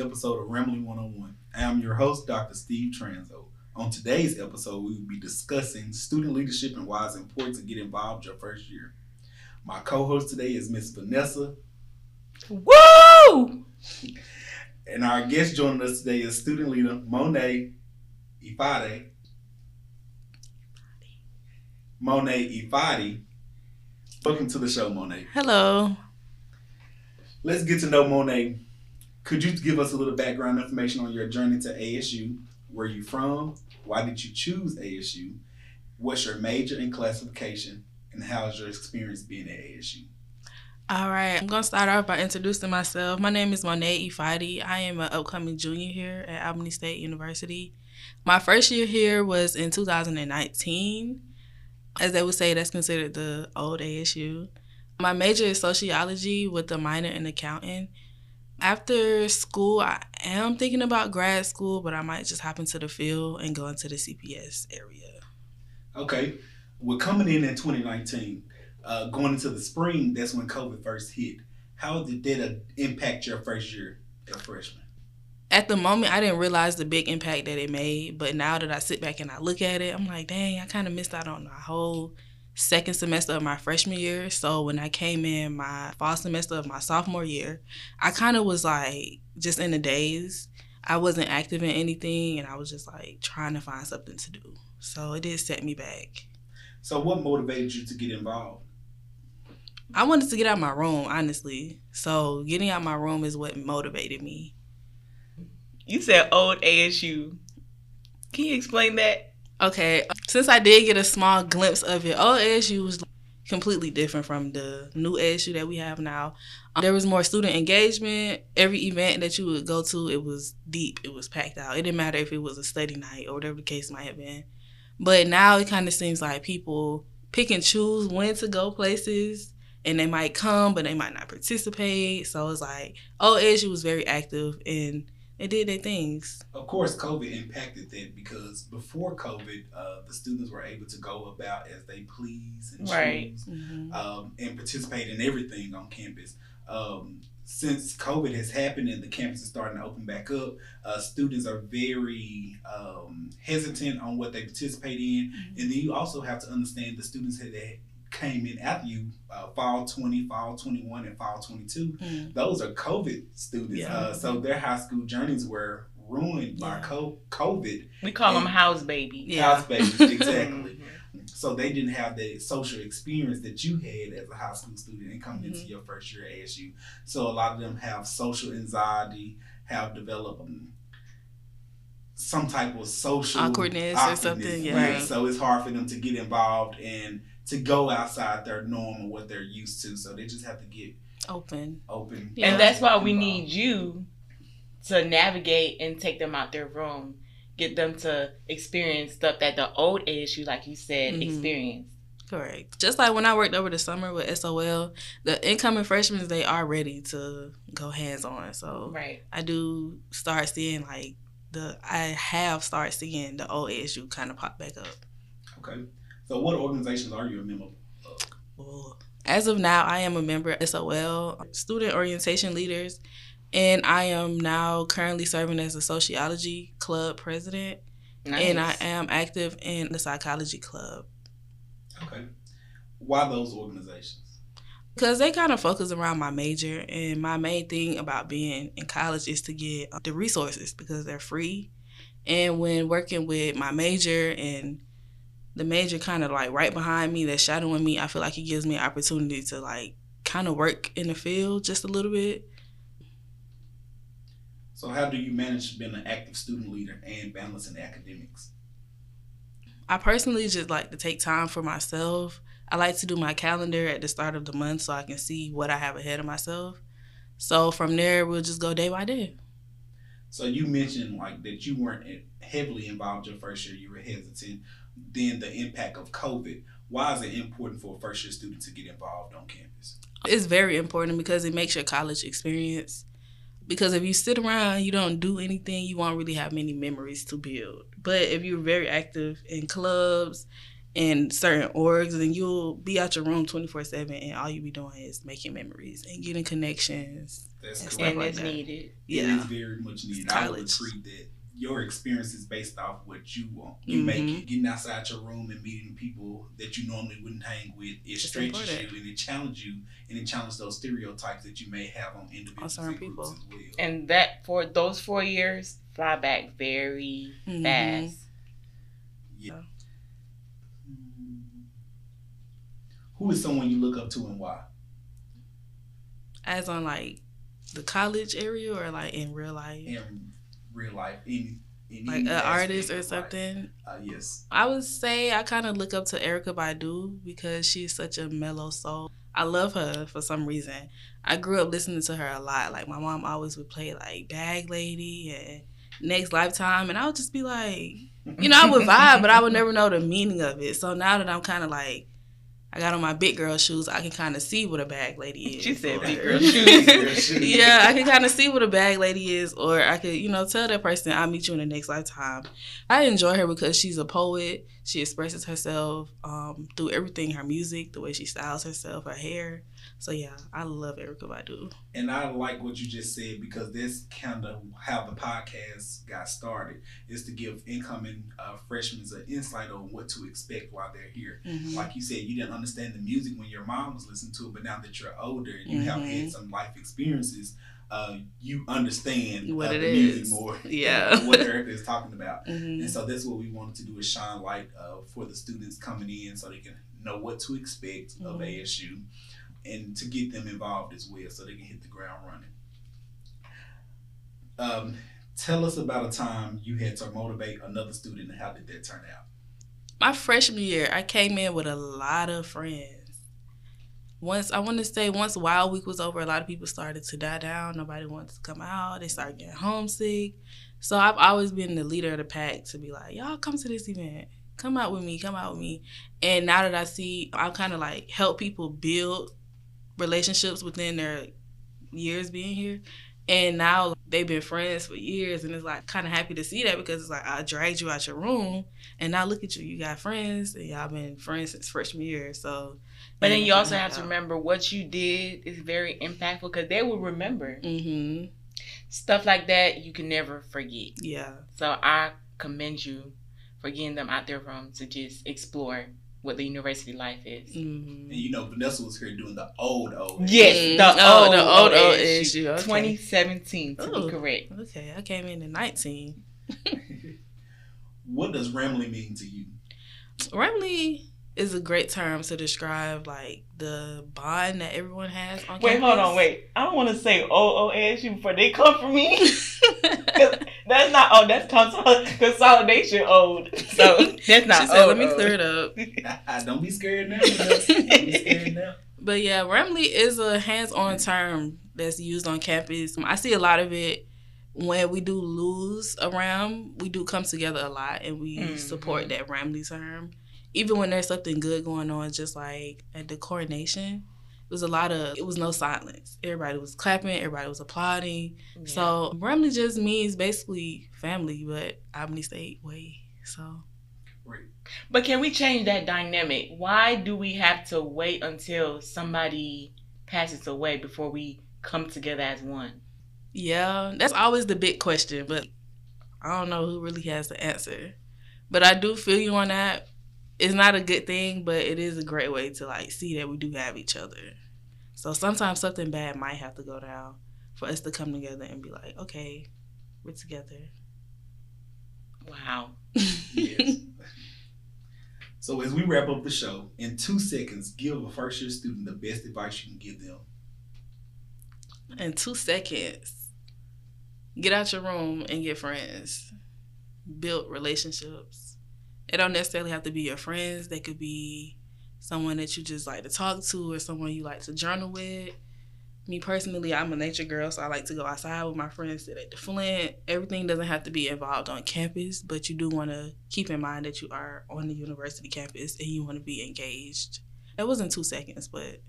episode of Ramily 101. I am your host, Dr. Steve Transo. On today's episode, we will be discussing student leadership and why it's important to get involved your first year. My co-host today is Miss Vanessa, Woo! And our guest joining us today is student leader Mona Ifeadi. Mona Ifeadi. Welcome to the show, Mona. Hello. Let's get to know Mona. Could you give us a little background information on your journey to ASU? Where you from? Why did you choose ASU? What's your major and classification? And how's your experience being at ASU? All right. I'm to start off by introducing myself. My name is Mona Ifeadi. I am an upcoming junior here at Albany State University. My first year here was in 2019. As they would say, that's considered the old ASU. My major is sociology with a minor in accounting. After school, I am thinking about grad school, but I might just hop into the field and go into the CPS area. Okay, we're coming in in 2019. Uh, going into the spring, that's when COVID first hit. How did that uh, impact your first year as a freshman? at the moment I didn't realize the big impact that it made, but now that I sit back and I look at it, I'm like, dang, I kind of missed out on the whole second semester of my freshman year. So when I came in my fall semester of my sophomore year, I kind of was like just in the daze. I wasn't active in anything and I was just like trying to find something to do. So it did set me back. So, what motivated you to get involved? I wanted to get out my room, honestly. So getting out my room is what motivated me. You said old ASU. Can you explain that? Okay, since I did get a small glimpse of it, old ASU was completely different from the new ASU that we have now. Um, there was more student engagement. Every event that you would go to, it was deep. It was packed out. It didn't matter if it was a study night or whatever the case might have been. But now it kind of seems like people pick and choose when to go places, and they might come, but they might not participate. So it's like, oh, ASU was very active and they did their things. Of course, COVID impacted that because before COVID, uh, the students were able to go about as they please and Right. choose Mhm. um, and participate in everything on campus. Um, since COVID has happened and the campus is starting to open back up, uh, students are very um, hesitant on what they participate in. And then you also have to understand the students that that came in after you, uh, fall 20, fall 21, and fall 22 Mhm. those are COVID students. Yeah. Uh, so their high school journeys were ruined by Yeah. co- COVID. We call them house babies. Yeah. House babies, exactly. Mhm. So they didn't have the social experience that you had as a high school student and coming into Mhm. your first year at ASU. So a lot of them have social anxiety, have developed um, some type of social Awkwardness or something, yeah. Right. So it's hard for them to get involved and to go outside their norm or what they're used to. So they just have to get Open. open. Yeah. And that's why we need you to navigate and take them out their room, get them to experience stuff that the old ASU, like you said, Mhm. experienced. Correct. Just like when I worked over the summer with SOL, the incoming freshmen they are ready to go hands on. So Right. I do start seeing like the I have started seeing the old ASU kind of pop back up. Okay. So what organizations are you a member of? Well, as of now, I am a member of SOL, Student Orientation Leaders, and I am now currently serving as a sociology club president, Nice. and I am active in the psychology club. Okay. Why those organizations? Because they kind of focus around my major, and my main thing about being in college is to get the resources because they're free. And when working with my major and the major kind of like right behind me that's shadowing me, I feel like it gives me an opportunity to like kind of work in the field just a little bit. So how do you manage being an active student leader and balancing academics? I personally just like to take time for myself. I like to do my calendar at the start of the month so I can see what I have ahead of myself. So from there, we'll just go day by day. So you mentioned like that you weren't heavily involved your first year. You were hesitant. Then the impact of COVID. Why is it important for a first year student to get involved on campus? It's very important because it makes your college experience Because if you sit around, you don't do anything, you won't really have many memories to build. But if you're very active in clubs and certain orgs, then you'll be out your room 24 7 and all you'll be doing is making memories and getting connections. That's And correct. stuff and it's needed. Yeah. is very much needed. It's I would college. agree that your experience is based off what you want. You Mhm. make it getting outside your room and meeting people that you normally wouldn't hang with. It It's stretches important. you and it challenges you and it challenges those stereotypes that you may have on individuals and people. as well. And that for those four years fly back very Mhm. fast. Yeah. Who is someone you look up to and why? As on like the college area or like in real life? In real life, any, any Like an artist or something? Uh, yes. I would say I kind of look up to Erykah Badu because she's such a mellow soul. I love her for some reason. I grew up listening to her a lot. Like my mom always would play like Bag Lady and Next Lifetime, and I would just be like, you know, I would vibe, but I would never know the meaning of it. So now that I'm kind of like, I got on my big girl shoes, I can kind of see what a bag lady is. She said big girl shoes. shoes. yeah, I can kind of see what a bag lady is, or I could, you know, tell that person I'll meet you in the next lifetime. I enjoy her because she's a poet. She expresses herself um, through everything her music, the way she styles herself, her hair. So, yeah, I love Erykah Badu. And I like what you just said because that's kind of how the podcast got started is to give incoming uh, freshmen an insight on what to expect while they're here. Mhm. Like you said, you didn't understand the music when your mom was listening to it, but now that you're older and you have Mhm. had some life experiences, uh, you understand What uh, it the music more. Yeah. what Erykah is talking about. Mhm. And so that's what we wanted to do is shine light uh, for the students coming in so they can know what to expect of Mhm. ASU and to get them involved as well so they can hit the ground running. Um, tell us about a time you had to motivate another student and how did that turn out? my freshman year, I came in with a lot of friends. Once I want to say, once Wild Week was over, a lot of people started to die down. Nobody wanted to come out. They started getting homesick. So I've always been the leader of the pack to be like, y'all come to this event. Come out with me. Come out with me. And now that I see, I kind of like help people build relationships within their years being here. And now they've been friends for years, and it's like kind of happy to see that because it's like I dragged you out your room, and now look at you, you got friends, and y'all been friends since freshman year. So, But then you also have to remember what you did is very impactful because they will remember hmm stuff like that. You can never forget. Yeah, So I commend you for getting them out their room to just explore what the university life is. hmm And you know, Vanessa was here doing the old old. Yes, Mm. the Oh, old, the old, old issue. issue, okay. 2017 to Ooh. be correct. Okay, I came in at nineteen. What does Ramily mean to you? Ramily is a great term to describe like the bond that everyone has on Wait, hold on, wait. I don't want to say OOSU before they come for me that's not oh, that's consolidation old. So that's not she said, "Let me clear it up." Don't be scared now. Don't be scared now. But yeah, Ramily is a hands-on term that's used on campus. I see a lot of it when we do lose a around. We do come together a lot, and we Mhm. support that Ramily term. Even when there's something good going on, just like at the coronation, it was a lot of. It was no silence. Everybody was clapping. Everybody was applauding. Yeah. So Ramily just means basically family, but Albany State way. So Great. But can we change that dynamic? Why do we have to wait until somebody passes away before we come together as one? Yeah, that's always the big question, but I don't know who really has the answer. But I do feel you on that. It's not a good thing, but it is a great way to like see that we do have each other. So sometimes something bad might have to go down for us to come together and be like, okay, we're together. Wow. Yes. so as we wrap up the show, in two seconds, give a first year student the best advice you can give them. In two seconds, get out your room and get friends. Build relationships. It don't necessarily have to be your friends. They could be someone that you just like to talk to or someone you like to journal with. Me personally, I'm a nature girl, so I like to go outside with my friends, sit at the Flint. Everything doesn't have to be involved on campus, but you do want to keep in mind that you are on the university campus and you want to be engaged. That wasn't two seconds, but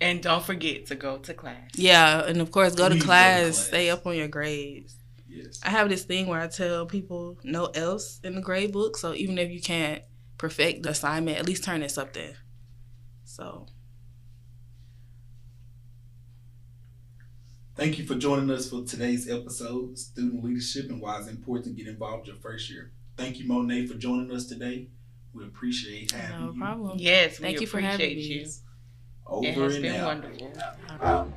And don't forget to go to class. Yeah, and of course, go to Please go to class, class. Stay up on your grades. Yes. I have this thing where I tell people no else in the grade book. So even if you can't perfect the assignment, at least turn in something. So Thank you for joining us for today's episode, Student Leadership and Why It's Important to Get Involved your first year. Thank you, Mona, for joining us today. We appreciate having no you. problem. Yes, Thank we you for having appreciate me. Over It has and been out. wonderful.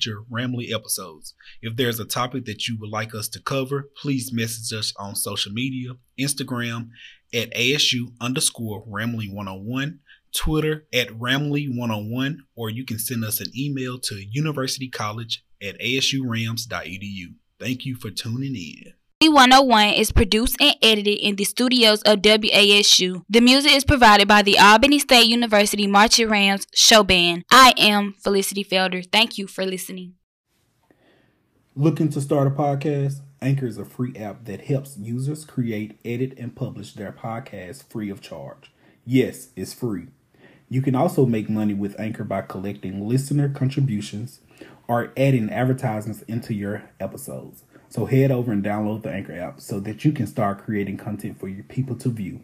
Future Ramily episodes. If there's a topic that you would like us to cover, please message us on social media, Instagram at ASU underscore Ramily 101, Twitter at Ramily 101, or you can send us an email to universitycollege at asurams.edu. Thank you for tuning in. 101 is produced and edited in the studios of WASU. The music is provided by the Albany State University Marching Rams Show Band. I am Felicity Felder. Thank you for listening. Looking to start a podcast? Anchor is a free app that helps users create, edit, and publish their podcasts free of charge. Yes, it's free. You can also make money with Anchor by collecting listener contributions or adding advertisements into your episodes. So head over and download the Anchor app so that you can start creating content for your people to view.